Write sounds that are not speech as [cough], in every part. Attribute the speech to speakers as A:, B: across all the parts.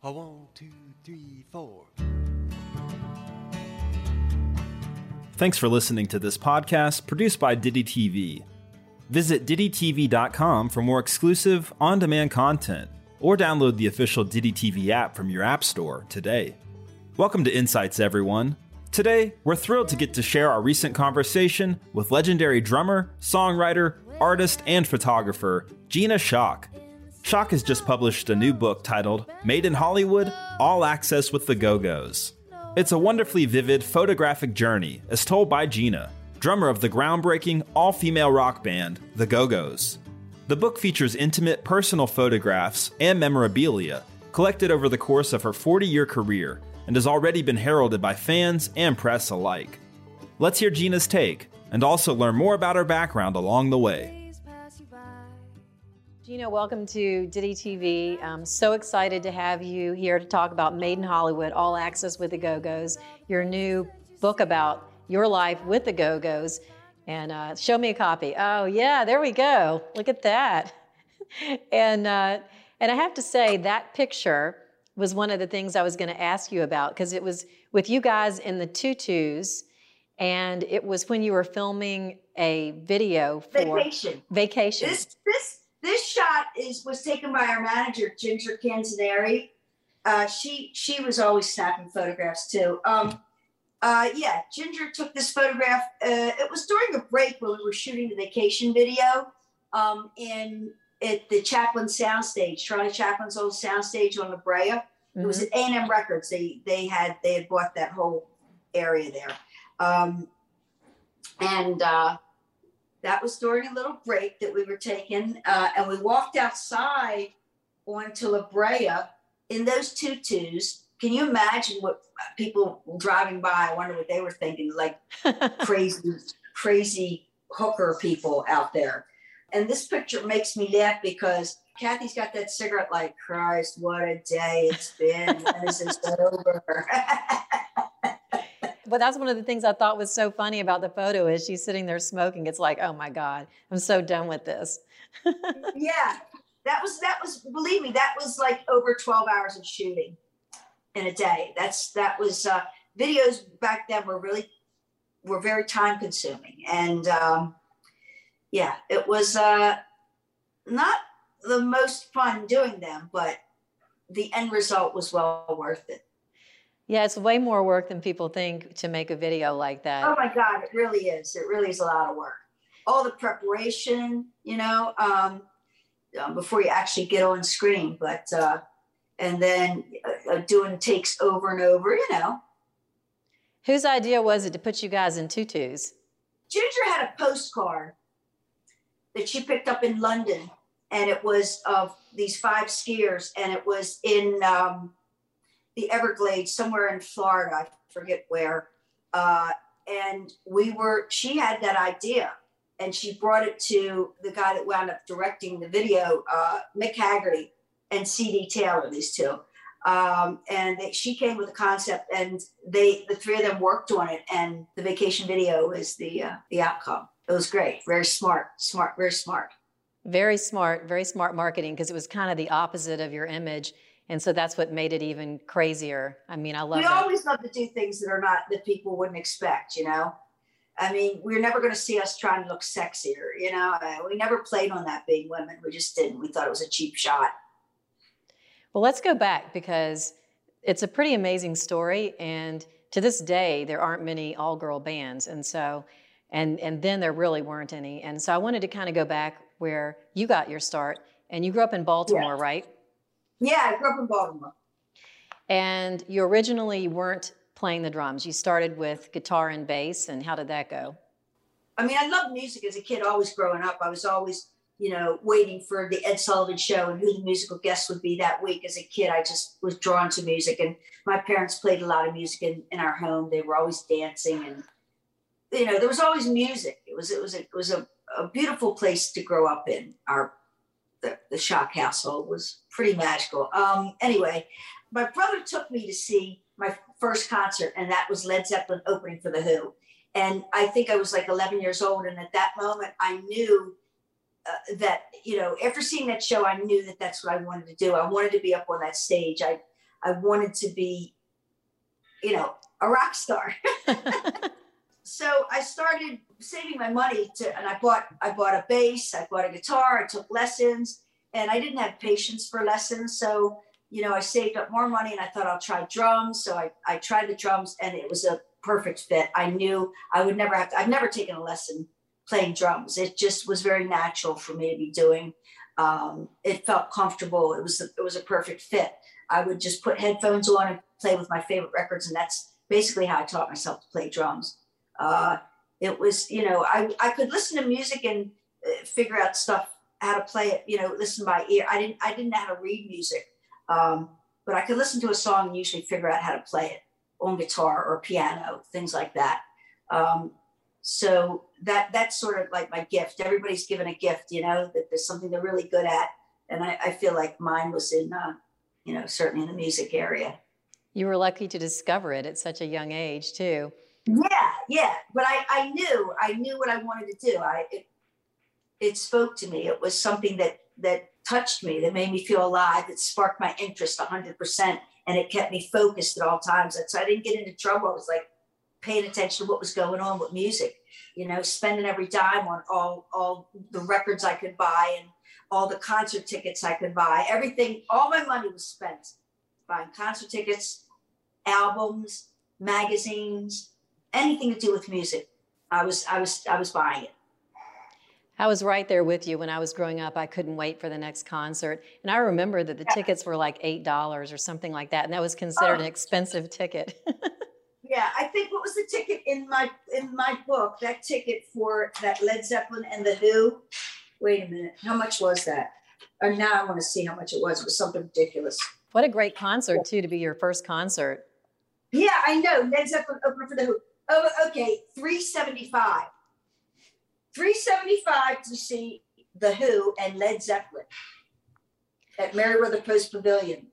A: A one, two, three, four.
B: Thanks for listening to this podcast produced by Ditty TV. Visit DittyTV.com for more exclusive, on demand content, or download the official Ditty TV app from your App Store today. Welcome to Insights, everyone. Today, we're thrilled to get to share our recent conversation with legendary drummer, songwriter, artist, and photographer Gina Schock. Schock has just published a new book titled Made in Hollywood All Access with the Go Go's. It's a wonderfully vivid photographic journey as told by Gina, drummer of the groundbreaking all female rock band, The Go Go's. The book features intimate personal photographs and memorabilia collected over the course of her 40 year career and has already been heralded by fans and press alike. Let's hear Gina's take and also learn more about her background along the way.
C: Gina, welcome to Ditty TV. I'm so excited to have you here to talk about Made in Hollywood, All Access with the Go Go's, your new book about your life with the Go Go's. And uh, show me a copy. Oh, yeah, there we go. Look at that. [laughs] and, uh, and I have to say, that picture was one of the things I was going to ask you about because it was with you guys in the tutus. And it was when you were filming a video for
D: vacation.
C: Vacation.
D: This this this shot is was taken by our manager Ginger Canzoneri. Uh, she she was always snapping photographs too. Um, uh, yeah, Ginger took this photograph. Uh, it was during a break when we were shooting the vacation video um, in at the Chaplin soundstage, Charlie Chaplin's old soundstage on La Brea. Mm-hmm. It was at A&M Records. They they had they had bought that whole area there, um, and uh, that was during a little break that we were taking, uh, and we walked outside onto La Brea in those tutus. Can you imagine what people driving by? I wonder what they were thinking, like [laughs] crazy, crazy hooker people out there. And this picture makes me laugh because Kathy's got that cigarette like, Christ, what a day it's been. when is this [laughs] over? [laughs]
C: but that's one of the things I thought was so funny about the photo is she's sitting there smoking. It's like, oh my God, I'm so done with this. [laughs]
D: yeah. That was that was believe me, that was like over 12 hours of shooting in a day. That's that was uh videos back then were really were very time consuming. And um yeah, it was uh not the most fun doing them, but the end result was well worth it.
C: Yeah, it's way more work than people think to make a video like that.
D: Oh my God, it really is. It really is a lot of work. All the preparation, you know, um, um before you actually get on screen, but uh, and then uh, uh, doing takes over and over, you know.
C: Whose idea was it to put you guys in tutus?
D: Ginger had a postcard that she picked up in London, and it was of these five skiers, and it was in um, the Everglades, somewhere in Florida, I forget where. Uh, and we were, she had that idea and she brought it to the guy that wound up directing the video, uh, Mick Haggerty and C.D. Taylor, these two. Um, and they, she came with a concept and they, the three of them worked on it and the vacation video is the, uh, the outcome. It was great. Very smart, smart, very smart.
C: Very smart, very smart marketing because it was kind of the opposite of your image and so that's what made it even crazier. I mean, I love.
D: We
C: that.
D: always love to do things that are not that people wouldn't expect. You know, I mean, we're never going to see us trying to look sexier. You know, uh, we never played on that being women. We just didn't. We thought it was a cheap shot.
C: Well, let's go back because it's a pretty amazing story, and to this day, there aren't many all-girl bands, and so, and and then there really weren't any, and so I wanted to kind of go back where you got your start, and you grew up in Baltimore, yeah. right?
D: Yeah, I grew up in Baltimore.
C: And you originally weren't playing the drums. You started with guitar and bass, and how did that go?
D: I mean, I loved music as a kid, always growing up. I was always, you know, waiting for the Ed Sullivan show and who the musical guest would be that week. As a kid, I just was drawn to music, and my parents played a lot of music in, in our home. They were always dancing, and you know, there was always music. It was it was a, it was a, a beautiful place to grow up in. Our the, the Schock household was pretty magical. Um, anyway, my brother took me to see my first concert, and that was Led Zeppelin opening for The Who. And I think I was like 11 years old. And at that moment, I knew uh, that, you know, after seeing that show, I knew that that's what I wanted to do. I wanted to be up on that stage. I, I wanted to be, you know, a rock star. [laughs] so I started saving my money to, and I bought I bought a bass, I bought a guitar, I took lessons, and I didn't have patience for lessons. So you know, I saved up more money, and I thought I'll try drums. So I I tried the drums, and it was a perfect fit. I knew I would never have to. I've never taken a lesson playing drums. It just was very natural for me to be doing. Um, it felt comfortable. It was a, it was a perfect fit. I would just put headphones on and play with my favorite records, and that's basically how I taught myself to play drums. Uh, it was, you know, I, I could listen to music and uh, figure out stuff how to play it, you know, listen by ear. I didn't I didn't know how to read music, um, but I could listen to a song and usually figure out how to play it on guitar or piano, things like that. Um, so that that's sort of like my gift. Everybody's given a gift, you know, that there's something they're really good at, and I, I feel like mine was in, uh, you know, certainly in the music area.
C: You were lucky to discover it at such a young age, too.
D: Yeah, yeah. But I, I knew, I knew what I wanted to do. I, it, it spoke to me. It was something that that touched me, that made me feel alive, that sparked my interest 100%, and it kept me focused at all times. And so I didn't get into trouble. I was like paying attention to what was going on with music, you know, spending every dime on all all the records I could buy and all the concert tickets I could buy. Everything, all my money was spent buying concert tickets, albums, magazines, anything to do with music. I was I was I was buying it.
C: I was right there with you when I was growing up. I couldn't wait for the next concert. And I remember that the yeah. tickets were like $8 or something like that. And that was considered oh. an expensive ticket. [laughs]
D: yeah, I think what was the ticket in my in my book? That ticket for that Led Zeppelin and the Who. Wait a minute. How much was that? And now I want to see how much it was. It was something ridiculous.
C: What a great concert too to be your first concert.
D: Yeah, I know. Led Zeppelin opening for the Who. Oh, okay, 375. 375 to see The Who and Led Zeppelin at Merriweather Post Pavilion.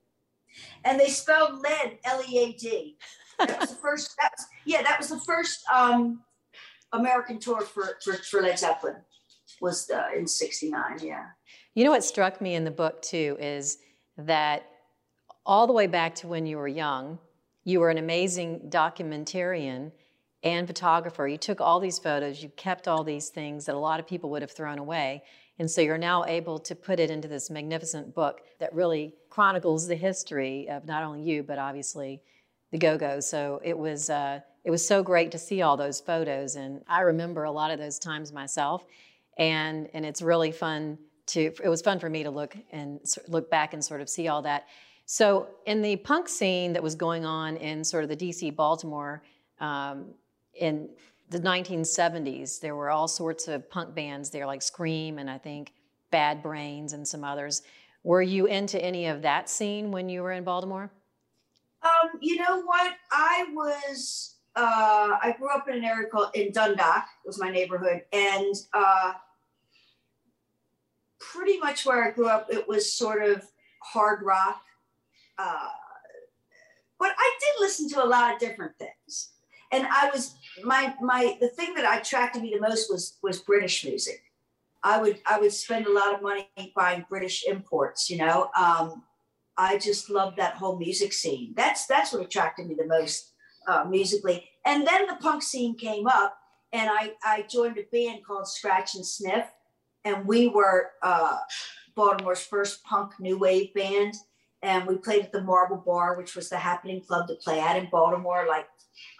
D: And they spelled lead, L-E-A-D. That was the first, that was, yeah, that was the first um, American tour for, for, for Led Zeppelin was uh, in 69, yeah.
C: You know what struck me in the book too is that all the way back to when you were young, you were an amazing documentarian and photographer. You took all these photos, you kept all these things that a lot of people would have thrown away. And so you're now able to put it into this magnificent book that really chronicles the history of not only you, but obviously the Go Go's. So it was, uh, it was so great to see all those photos. And I remember a lot of those times myself. And, and it's really fun to, it was fun for me to look and look back and sort of see all that. So in the punk scene that was going on in sort of the DC Baltimore um, in the 1970s, there were all sorts of punk bands there, like Scream and I think Bad Brains and some others. Were you into any of that scene when you were in Baltimore?
D: Um, you know what? I was. Uh, I grew up in an area called in Dundalk. It was my neighborhood, and uh, pretty much where I grew up, it was sort of hard rock. Uh, but I did listen to a lot of different things and I was my my the thing that attracted me the most was was British music. I would I would spend a lot of money buying British imports. You know, um, I just loved that whole music scene. That's that's what attracted me the most uh, musically. And then the punk scene came up, and I I joined a band called Scratch and Sniff, and we were uh, Baltimore's first punk new wave band. And we played at the Marble Bar, which was the happening club to play at in Baltimore, like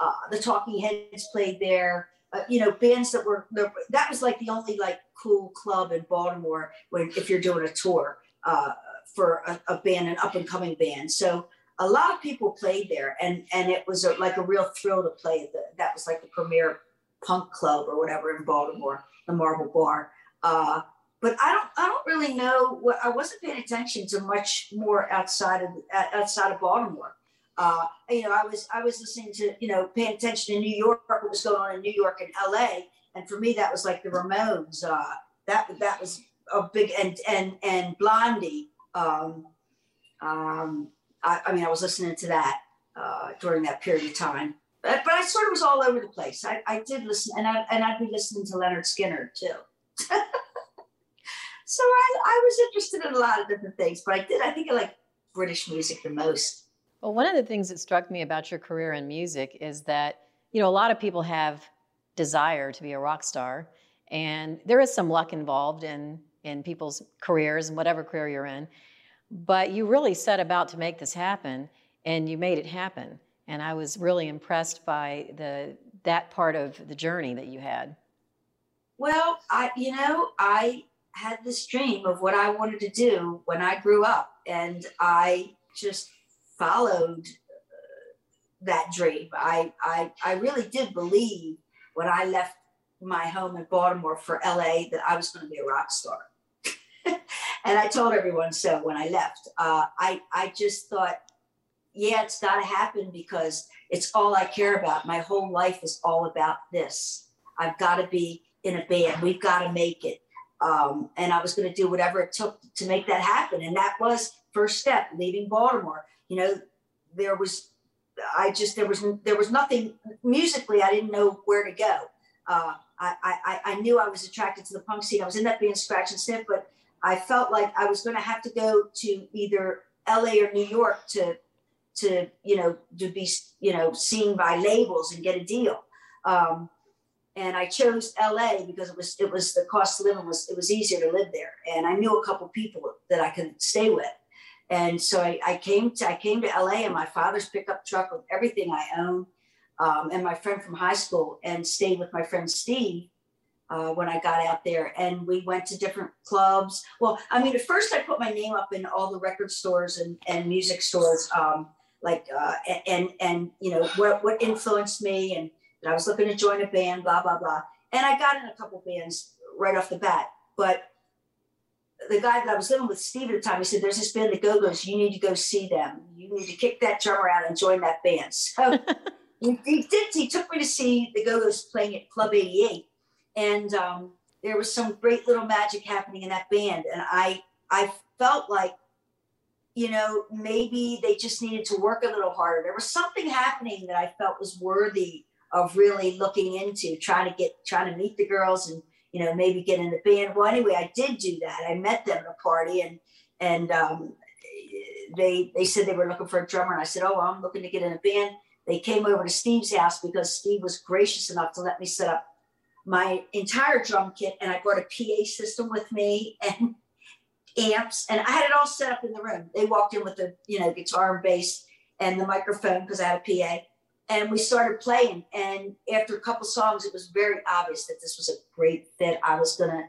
D: uh, the Talking Heads played there. Uh, you know, bands that were that was like the only like cool club in Baltimore when if you're doing a tour uh, for a, a, band, an up and coming band. So a lot of people played there, and and it was a, like a real thrill to play. The, that was like the premier punk club or whatever in Baltimore, the Marble Bar. Uh, but I don't I don't really know what I wasn't paying attention to much more outside of outside of Baltimore uh, you know, I was I was listening to you know paying attention in New York, what was going on in New York and L.A. And for me, that was like the Ramones. Uh, that that was a big and and and Blondie. Um, um, I, I mean, I was listening to that uh, during that period of time. But, but I sort of was all over the place. I, I did listen, and I and I'd be listening to Lynyrd Skynyrd too. [laughs] so I, I was interested in a lot of different things, but I did. I think I like British music the most.
C: Well, one of the things that struck me about your career in music is that, you know, a lot of people have desire to be a rock star, and there is some luck involved in in people's careers and whatever career you're in. But you really set about to make this happen, and you made it happen. And I was really impressed by the that part of the journey that you had.
D: Well, I, you know, I had this dream of what I wanted to do when I grew up, and I just followed uh, that dream. I, I, I really did believe when I left my home in Baltimore for LA that I was going to be a rock star. [laughs] and I told everyone so when I left. Uh, I, I just thought, yeah, it's got to happen because it's all I care about. My whole life is all about this. I've got to be in a band. We've got to make it. Um, and I was going to do whatever it took to make that happen. And that was first step, leaving Baltimore. You know, there was, I just there was there was nothing musically. I didn't know where to go. Uh, I, I I knew I was attracted to the punk scene. I was in that band Scratch and Sniff, but I felt like I was going to have to go to either L.A. or New York to to you know to be you know seen by labels and get a deal. Um, and I chose LA because it was it was the cost of living was it was easier to live there, and I knew a couple people that I could stay with, and so I, I came to I came to LA in my father's pickup truck with everything I own, um, and my friend from high school, and stayed with my friend Steve. Uh, when I got out there, and we went to different clubs. Well, I mean, at first I put my name up in all the record stores and, and music stores, um, like uh, and and you know what what influenced me and I was looking to join a band, blah, blah, blah. And I got in a couple bands right off the bat. But the guy that I was living with, Steve at the time, he said, There's this band, the Go Go's. You need to go see them. You need to kick that drummer out and join that band. [laughs] So [laughs] he, he, did. He took me to see the Go Go's playing at Club 88. And um, there was some great little magic happening in that band. And I, I felt like, you know, maybe they just needed to work a little harder. There was something happening that I felt was worthy of really looking into trying to get trying to meet the girls and you know maybe get in the band. Well anyway i did do that. I met them at a party and and um, they they said they were looking for a drummer. And i said oh i'm looking to get in a band. They came over to steve's house because steve was gracious enough to let me set up my entire drum kit and i brought a pa system with me and [laughs] amps and i had it all set up in the room. They walked in with the you know guitar and bass and the microphone because i had a pa and we started playing. And after a couple songs it was very obvious that this was a great fit. I was gonna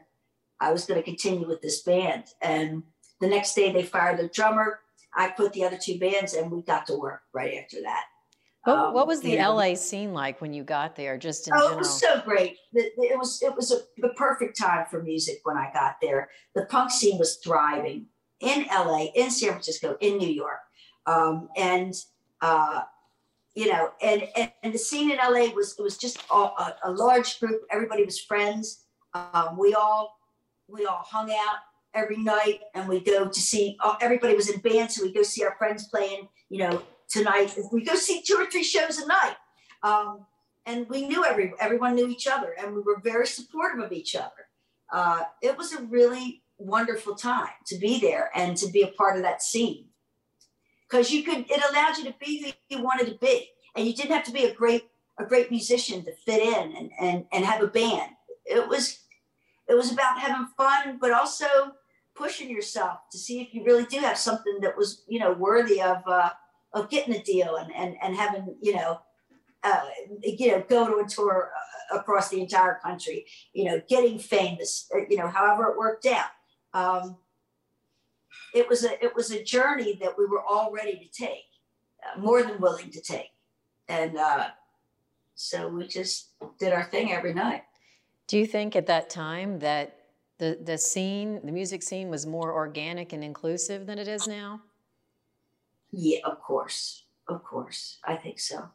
D: i was gonna continue with this band. And the next day they fired the drummer. I put the other two bands and we got to work right after that.
C: What, um, what was the know, la scene like when you got there just in
D: oh
C: general?
D: it was so great. It was it was a, the perfect time for music when i got there. The punk scene was thriving in la in san francisco in new york. Um, and uh, you know, and, and, and the scene in LA was it was just a, a, a large group. Everybody was friends. Um, we all we all hung out every night, and we go to see. Uh, everybody was in bands, so we go see our friends playing. You know, tonight we go see two or three shows a night. Um, and we knew every everyone knew each other, and we were very supportive of each other. Uh, it was a really wonderful time to be there and to be a part of that scene because you could it allowed you to be who you wanted to be. And you didn't have to be a great a great musician to fit in and and, and have a band. It was it was about having fun but also pushing yourself to see if you really do have something that was you know worthy of uh, of getting a deal and and, and having you know uh, you know go to a tour uh, across the entire country you know getting famous uh, you know however it worked out. Um, it was a it was a journey that we were all ready to take, uh, more than willing to take, and uh, so we just did our thing every night.
C: Do you think at that time that the the scene, the music scene, was more organic and inclusive than it is now?
D: Yeah, of course, of course, I think so.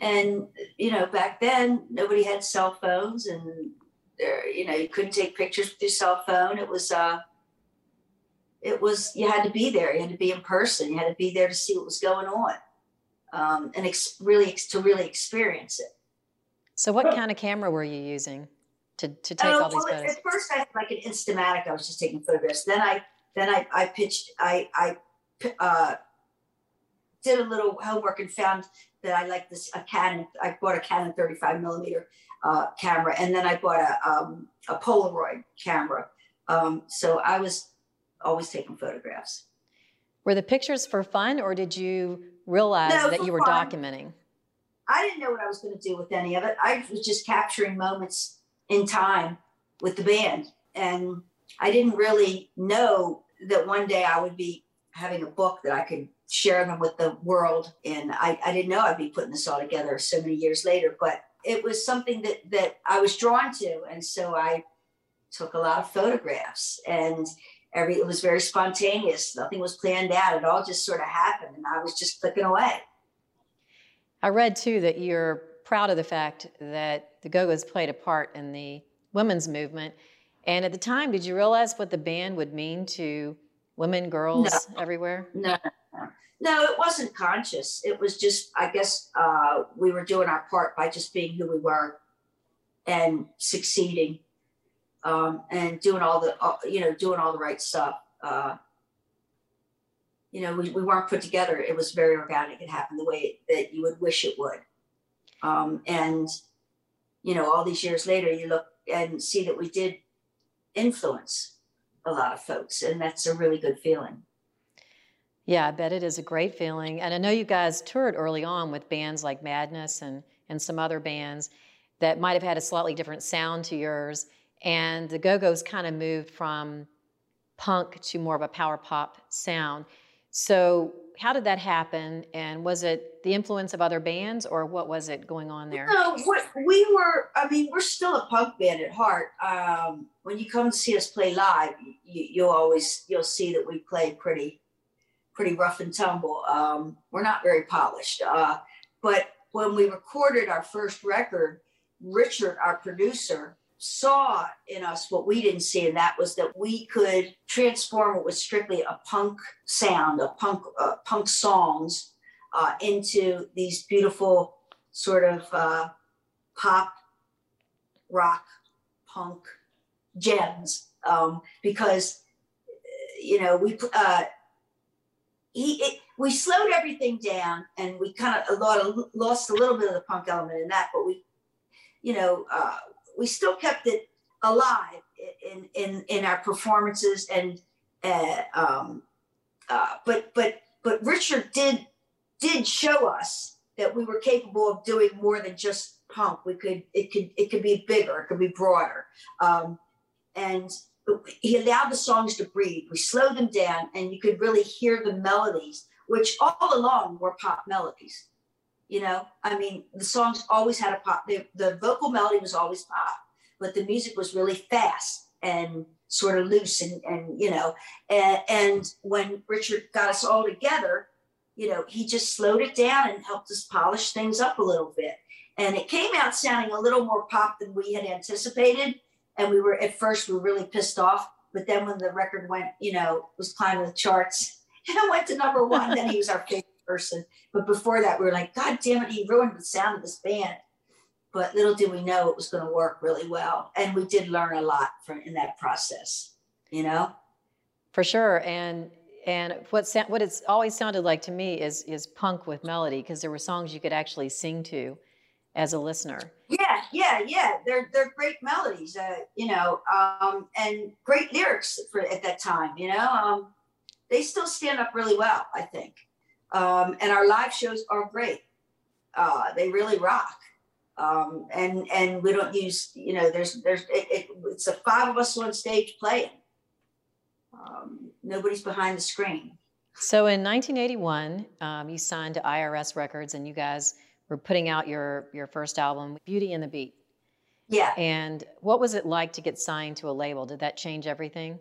D: And you know, back then nobody had cell phones, and there, you know, you couldn't take pictures with your cell phone. It was uh it was you had to be there. You had to be in person. You had to be there to see what was going on, um, and ex- really to really experience it.
C: So, what kind of camera were you using to, to take all these well, photos?
D: At first, I had like an Instamatic. I was just taking photographs. Then I then I, I pitched. I I uh, did a little homework and found that I like this a Canon. I bought a Canon 35 millimeter uh, camera, and then I bought a um, a Polaroid camera. Um, so I was always taking photographs.
C: Were the pictures for fun, or did you realize
D: No,
C: that you were
D: fun.
C: documenting?
D: I didn't know what I was going to do with any of it. I was just capturing moments in time with the band. And I didn't really know that one day I would be having a book that I could share them with the world. And I, I didn't know I'd be putting this all together so many years later, but it was something that, that I was drawn to. And so I took a lot of photographs and every, it was very spontaneous. Nothing was planned out. It all just sort of happened. And I was just clicking away.
C: I read too that you're proud of the fact that the Go Go's played a part in the women's movement. And at the time, did you realize what the band would mean to women, girls everywhere?
D: No, no, no, it wasn't conscious. It was just, I guess, uh, we were doing our part by just being who we were and succeeding um, and doing all the, you know, doing all the right stuff. Uh, you know, we, we weren't put together. It was very organic. It happened the way that you would wish it would. Um, and, you know, all these years later, you look and see that we did influence a lot of folks, and that's a really good feeling.
C: Yeah, I bet it is a great feeling. And I know you guys toured early on with bands like Madness and, and some other bands that might have had a slightly different sound to yours. And the Go Go's kind of moved from punk to more of a power pop sound. So, how did that happen? And was it the influence of other bands, or what was it going on there?
D: No, we were. I mean, we're still a punk band at heart. Um, when you come to see us play live, you, you'll always you'll see that we play pretty, pretty rough and tumble. Um, we're not very polished. Uh, but when we recorded our first record, Richard, our producer, saw in us what we didn't see, and that was that we could transform what was strictly a punk sound, a punk uh, punk songs, uh, into these beautiful sort of uh, pop, rock, punk gems. Um, because you know we uh, he it, we slowed everything down, and we kind of a lot of lost a little bit of the punk element in that, but we, you know. Uh, we still kept it alive in in in our performances and uh, um, uh, but but but Richard did did show us that we were capable of doing more than just punk. We could it could it could be bigger, it could be broader, um, and he allowed the songs to breathe. We slowed them down, and you could really hear the melodies, which all along were pop melodies you know i mean the songs always had a pop the, the vocal melody was always pop but the music was really fast and sort of loose and, and you know and, and when richard got us all together you know he just slowed it down and helped us polish things up a little bit. And it came out sounding a little more pop than we had anticipated and we were at first we were really pissed off but then when the record went you know was climbing the charts [laughs] and it went to number one then he was our favorite person. But before that, we were like, God damn it, he ruined the sound of this band. But little did we know it was going to work really well. And we did learn a lot from in that process, you know?
C: For sure. And and what sa- what it's always sounded like to me is is punk with melody because there were songs you could actually sing to as a listener.
D: Yeah, yeah, yeah. They're they're great melodies, uh, you know, um, and great lyrics for at that time. You know, um, they still stand up really well, I think. Um, and our live shows are great. Uh, they really rock. Um, and and we don't use you know there's there's it, it, it's the five of us on stage playing. Um, nobody's behind the screen.
C: So in 1981, um, you signed to IRS Records, and you guys were putting out your your first album, Beauty and the Beat.
D: Yeah.
C: And what was it like to get signed to a label? Did that change everything?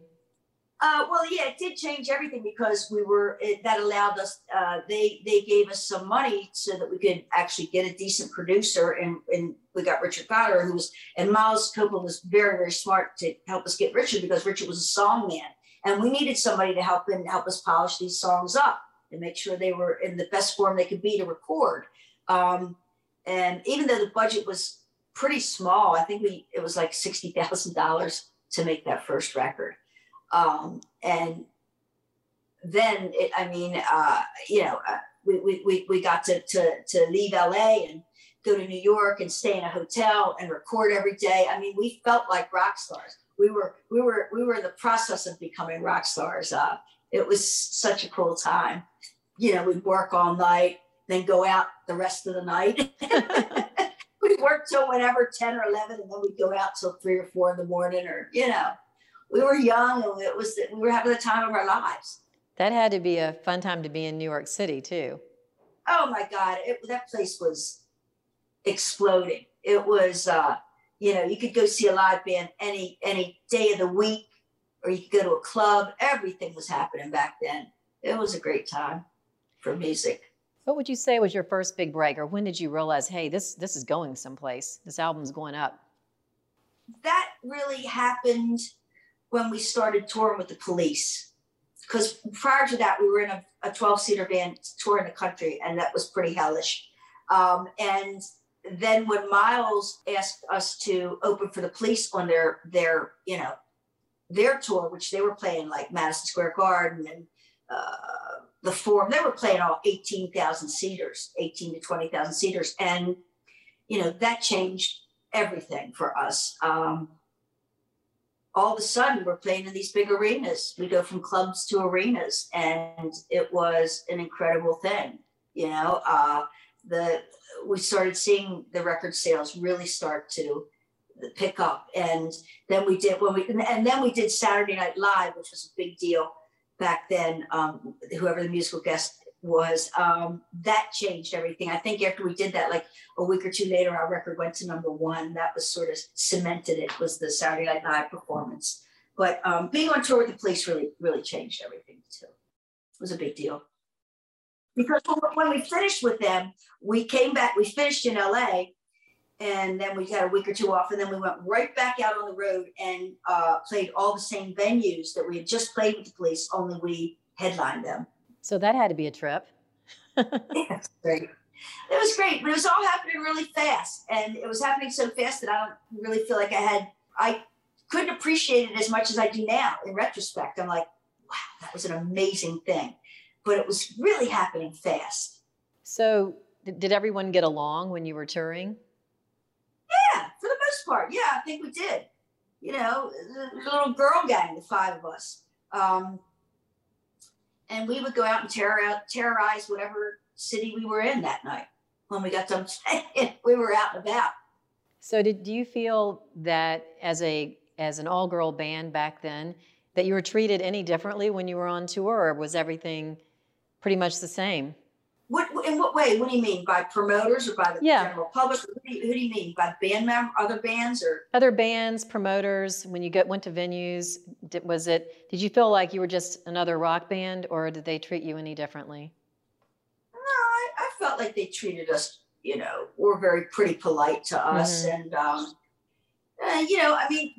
D: Uh, well, yeah, it did change everything because we were it, that allowed us. Uh, they they gave us some money so that we could actually get a decent producer, and and we got Richard Gottehrer, who was and Miles Copeland was very very smart to help us get Richard because Richard was a song man, and we needed somebody to help and help us polish these songs up and make sure they were in the best form they could be to record. Um, and even though the budget was pretty small, I think we it was like sixty thousand dollars to make that first record. Um, and then it, I mean, uh, you know, uh, we, we, we, we got to, to, to leave LA and go to New York and stay in a hotel and record every day. I mean, we felt like rock stars. We were, we were, we were in the process of becoming rock stars. Uh, it was such a cool time. You know, we'd work all night, then go out the rest of the night. [laughs] we'd work till whenever 10 or 11, and then we'd go out till three or four in the morning, or, you know, we were young and it was, we were having the time of our lives.
C: That had to be a fun time to be in New York City, too.
D: Oh my God, it, that place was exploding. It was, uh, you know, you could go see a live band any any day of the week, or you could go to a club. Everything was happening back then. It was a great time for music.
C: What would you say was your first big break, or when did you realize, hey, this this is going someplace? This album's going up.
D: That really happened when we started touring with the police. Because prior to that, we were in a, a 12 seater band touring the country, and that was pretty hellish. Um, and then when Miles asked us to open for the police on their their you know their tour, which they were playing like Madison Square Garden and uh, the Forum, they were playing all eighteen thousand seaters, eighteen to twenty thousand seaters, and you know that changed everything for us. Um, all of a sudden, we're playing in these big arenas. We go from clubs to arenas, and it was an incredible thing. You know, uh, the we started seeing the record sales really start to pick up and then we did when we and then we did saturday night live which was a big deal back then um, whoever the musical guest was um, that changed everything. I think after we did that like a week or two later our record went to number one. That was sort of cemented it was the saturday night live performance. But um, being on tour with the police really really changed everything too. It was a big deal. Because when we finished with them, we came back, we finished in LA, and then we had a week or two off, and then we went right back out on the road and uh, played all the same venues that we had just played with the police, only we headlined them.
C: So that had to be a trip. [laughs]
D: yeah, great. It was great, but it was all happening really fast, and it was happening so fast that I don't really feel like I had I couldn't appreciate it as much as I do now. In retrospect, I'm like, wow, that was an amazing thing but it was really happening fast.
C: So, did everyone get along when you were touring?
D: Yeah, for the most part. Yeah, I think we did. You know, the little girl gang, the five of us. Um, and we would go out and terror, terrorize whatever city we were in that night when we got done [laughs] we were out and about.
C: So, did do you feel that as a as an all girl band back then that you were treated any differently when you were on tour, or was everything pretty much the same.
D: What in what way? What do you mean by promoters or by the yeah. general public? Who do, you, who do you mean by band member, other bands or
C: other bands, promoters? When you get went to venues, did, was it? Did you feel like you were just another rock band, or did they treat you any differently?
D: No, I, I felt like they treated us. You know, were very pretty polite to us, mm-hmm. and um, uh, you know, I mean,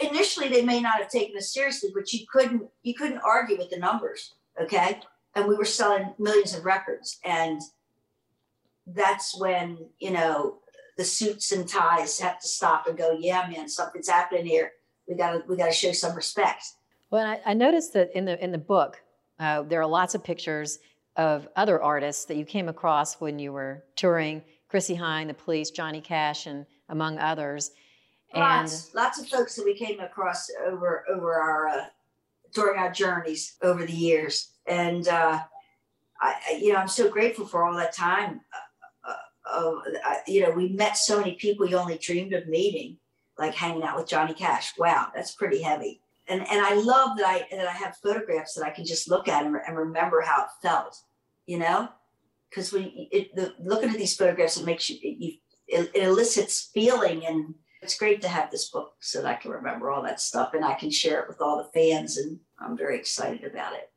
D: initially they may not have taken us seriously, but you couldn't you couldn't argue with the numbers. Okay, and we were selling millions of records. And that's when you know the suits and ties have to stop and go yeah man something's happening here. We got to we got to show some respect.
C: Well I, I, noticed that in the in the book uh, there are lots of pictures of other artists that you came across when you were touring chrissie hynde the police johnny cash and among others.
D: Lots, and lots of folks that we came across over over our uh, during our journeys over the years and uh, I, you know, I'm so grateful for all that time. Uh, uh, uh, you know, we met so many people you only dreamed of meeting, like hanging out with Johnny Cash. Wow, that's pretty heavy. And and I love that I that I have photographs that I can just look at and, and remember how it felt. You know, because when it, the, looking at these photographs, it makes you, you it, it elicits feeling and it's great to have this book so that I can remember all that stuff and I can share it with all the fans and I'm very excited about it.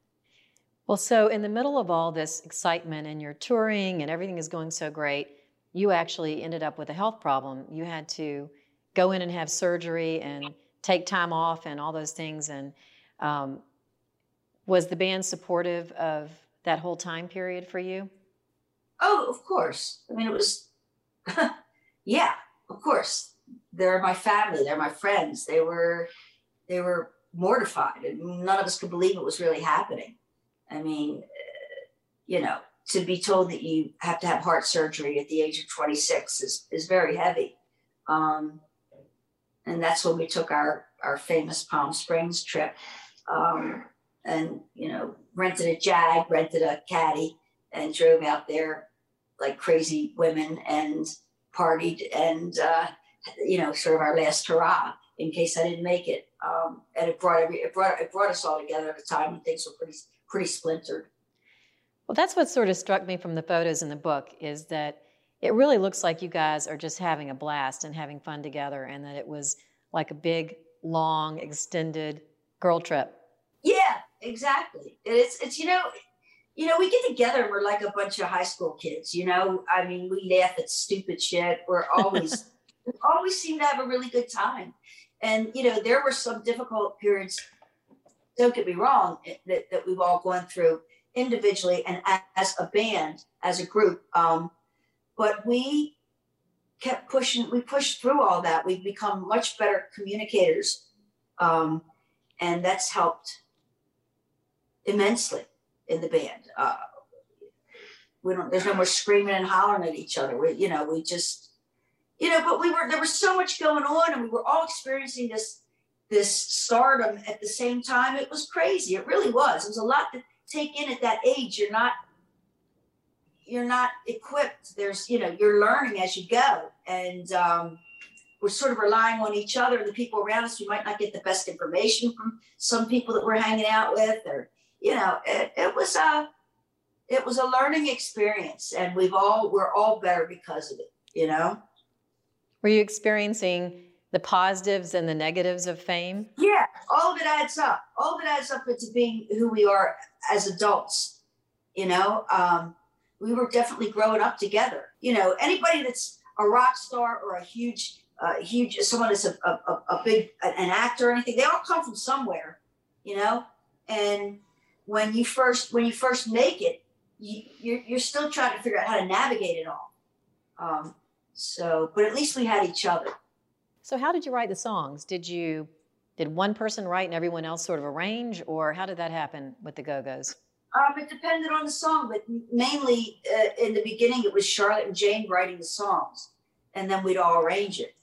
C: Well, so in the middle of all this excitement and you're touring and everything is going so great, you actually ended up with a health problem. You had to go in and have surgery and take time off and all those things. And um, was the band supportive of that whole time period for you?
D: Oh, of course. I mean, it was, [laughs] yeah, of course. They're my family. They're my friends. They were, they were mortified, and none of us could believe it was really happening. I mean, uh, you know, to be told that you have to have heart surgery at the age of 26 is, is very heavy. Um, and that's when we took our, our famous Palm Springs trip. Um, and, you know, rented a Jag, rented a caddy, and drove out there like crazy women and partied and, uh, you know, sort of our last hurrah in case I didn't make it. Um, and it brought it brought, it brought us all together at a time when things were pretty, pretty splintered.
C: Well, that's what sort of struck me from the photos in the book is that it really looks like you guys are just having a blast and having fun together, and that it was like a big, long, extended girl trip.
D: Yeah, exactly. It's it's you know, you know, we get together and we're like a bunch of high school kids. You know, I mean, we laugh at stupid shit. We're always [laughs] we always seem to have a really good time. And you know, there were some difficult periods. Don't get me wrong, that, that we've all gone through individually and as a band, as a group. Um, but we kept pushing, we pushed through all that. We've become much better communicators. Um, and that's helped immensely in the band. Uh, we don't, there's no more screaming and hollering at each other. We, you know, we just, you know, but we were, there was so much going on and we were all experiencing this, this stardom at the same time. It was crazy. It really was. It was a lot to take in at that age. You're not, you're not equipped. There's, you know, you're learning as you go. And, um, we're sort of relying on each other and the people around us. We might not get the best information from some people that we're hanging out with, or you know, it, it was a it was a learning experience, and we've all we're all better because of it. You know.
C: Were you experiencing the positives and the negatives of fame?
D: Yeah, all of it adds up. All of it adds up into being who we are as adults. You know, um, we were definitely growing up together. You know, anybody that's a rock star or a huge uh, huge someone that's a, a, a big an actor or anything they all come from somewhere you know and when you first when you first make it you, you're, you're still trying to figure out how to navigate it all um, so but at least we had each other
C: so how did you write the songs did you did one person write and everyone else sort of arrange or how did that happen with the go-go's
D: um, it depended on the song but mainly uh, in the beginning it was charlotte and jane writing the songs and then we'd all arrange it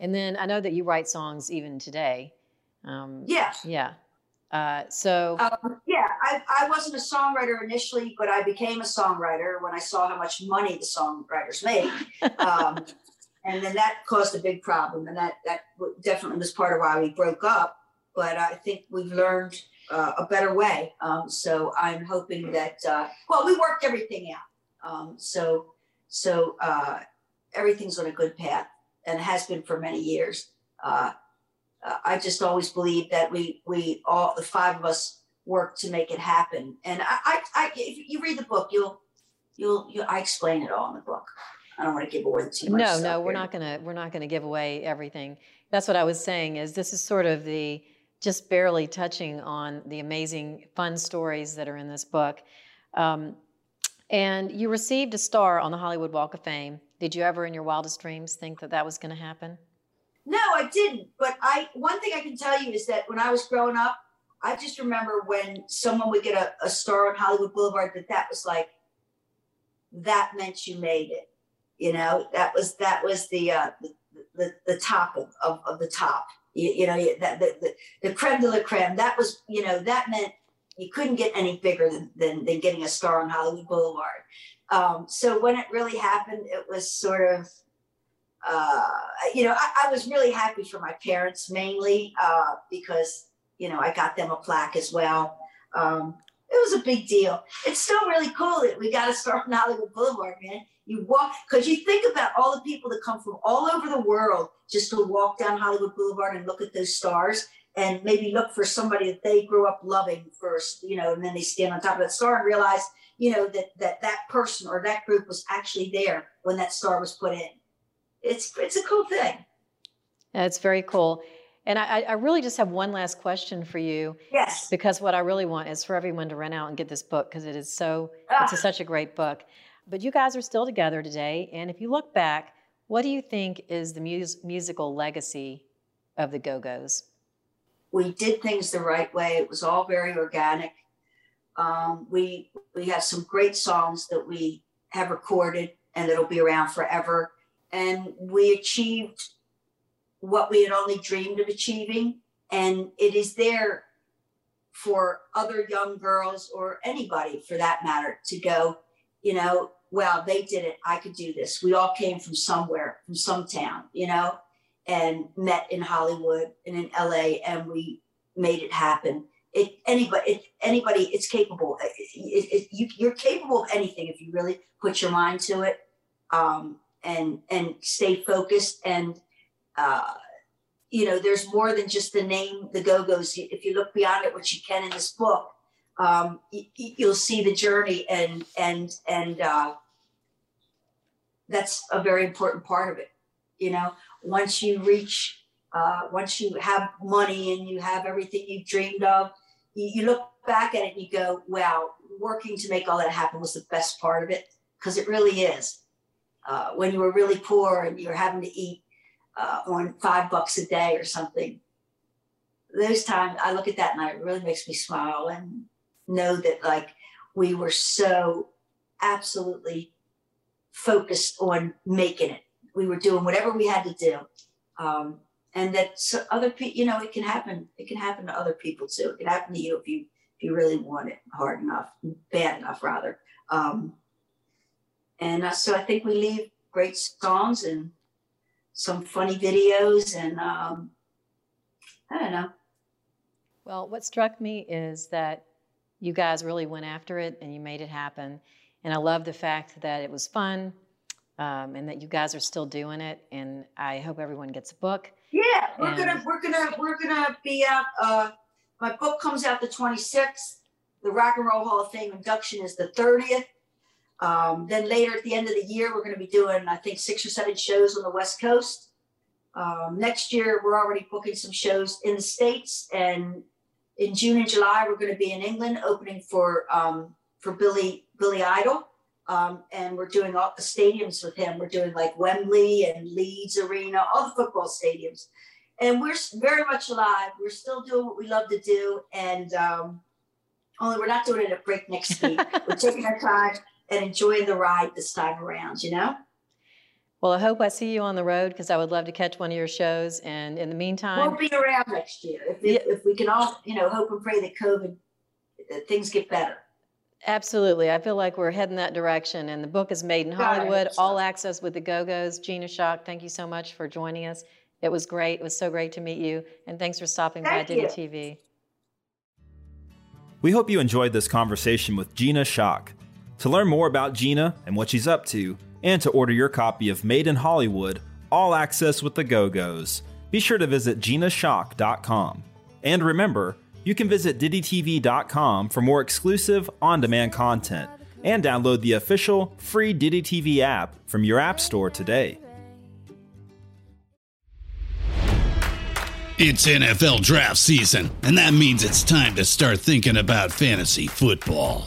C: and then I know that you write songs even today.
D: Um, yeah.
C: Yeah. Uh, so.
D: Um, yeah, I, I wasn't a songwriter initially, but I became a songwriter when I saw how much money the songwriters made. [laughs] Um, and then that caused a big problem. And that, that definitely was part of why we broke up. But I think we've learned uh, a better way. Um, so I'm hoping that, uh, well, we worked everything out. Um, so, so uh, everything's on a good path and has been for many years. Uh, I just always believe that we we all the five of us work to make it happen. And I, I, I if you read the book, you'll you'll you I explain it all in the book. I don't want to give away too much.
C: No, no, we're here. not gonna we're not gonna give away everything. That's what I was saying. Is this is sort of the just barely touching on the amazing fun stories that are in this book. Um, and you received a star on the Hollywood Walk of Fame did you ever, in your wildest dreams, think that that was going to happen?
D: No, I didn't. But I, one thing I can tell you is that when I was growing up, I just remember when someone would get a, a star on Hollywood Boulevard, that that was like, that meant you made it. You know, that was that was the uh, the, the, the top of, of, of the top. You, you know, that the, the the creme de la creme. That was you know that meant you couldn't get any bigger than, than, than getting a star on Hollywood Boulevard. Um, so when it really happened, it was sort of, uh, you know, I, I, was really happy for my parents mainly uh, because, you know, I got them a plaque as well. Um, it was a big deal. It's still really cool that we got to start [laughs] on Hollywood Boulevard, man. You walk, because you think about all the people that come from all over the world just to walk down Hollywood Boulevard and look at those stars and maybe look for somebody that they grew up loving first, you know, and then they stand on top of that star and realize you know that that that person or that group was actually there when that star was put in it's it's a cool thing
C: it's very cool and I, I really just have one last question for you.
D: Yes.
C: Because what I really want is for everyone to run out and get this book because it is so, ah. it's a, such a great book. But you guys are still together today. And if you look back, what do you think is the mus- musical legacy of the Go Go's?
D: We did things the right way. It was all very organic. Um, we we have some great songs that we have recorded and that'll be around forever. And we achieved what we had only dreamed of achieving, and it is there for other young girls or anybody for that matter to go, you know, well, they did it. I could do this. We all came from somewhere, from some town, you know, and met in Hollywood and in LA, and we made it happen. It anybody, it, anybody, it's capable. It, you, you're capable of anything if you really put your mind to it, um, and and stay focused. And uh, you know, there's more than just the name, the Go Go's. If you look beyond it, which you can in this book, um, you, will see the journey, and and and uh, that's a very important part of it. You know, once you reach, uh, once you have money and you have everything you've dreamed of, you, you look back at it and you go, "Wow, working to make all that happen was the best part of it," because it really is. Uh, when you were really poor and you're having to eat uh, on five bucks a day or something, those times I look at that and it really makes me smile and know that like we were so absolutely focused on making it. We were doing whatever we had to do. Um, and that so other people, you know, it can happen. It can happen to other people too. It can happen to you if you if you really want it hard enough, bad enough rather. Um, and uh, so I think we leave great songs and some funny videos, and um, I don't know.
C: Well, what struck me is that you guys really went after it and you made it happen. And I love the fact that it was fun um, and that you guys are still doing it. And I hope everyone gets a book.
D: Yeah, we're and... gonna we're gonna we're gonna be out. Uh, my book comes out the 26th. The Rock and Roll Hall of Fame induction is the 30th. Um, then later at the end of the year, we're going to be doing I think six or seven shows on the West Coast. Um, next year, we're already booking some shows in the states, and in June and July, we're going to be in England opening for um, for Billy Billy Idol. Um, and we're doing all the stadiums with him. We're doing like Wembley and Leeds Arena, all the football stadiums. And we're very much alive. We're still doing what we love to do. And um, only we're not doing it at breakneck speed. [laughs] we're taking our time and enjoying the ride this time around, you know?
C: Well, I hope I see you on the road because I would love to catch one of your shows. And in the meantime,
D: we'll be around next year if, if, if we can all, you know, hope and pray that COVID that things get better.
C: Absolutely. I feel like we're heading that direction. And the book is made in Hollywood, all access with the Go Go's. Gina Schock, thank you so much for joining us. It was great. It was so great to meet you. And thanks for stopping thank by Ditty TV.
B: We hope you enjoyed this conversation with Gina Schock. To learn more about Gina and what she's up to, and to order your copy of Made in Hollywood, all access with the Go Go's, be sure to visit ginaschock.com. And remember, you can visit DittyTV.com for more exclusive on demand content and download the official free Ditty TV app from your App Store today.
E: It's NFL draft season, and that means it's time to start thinking about fantasy football.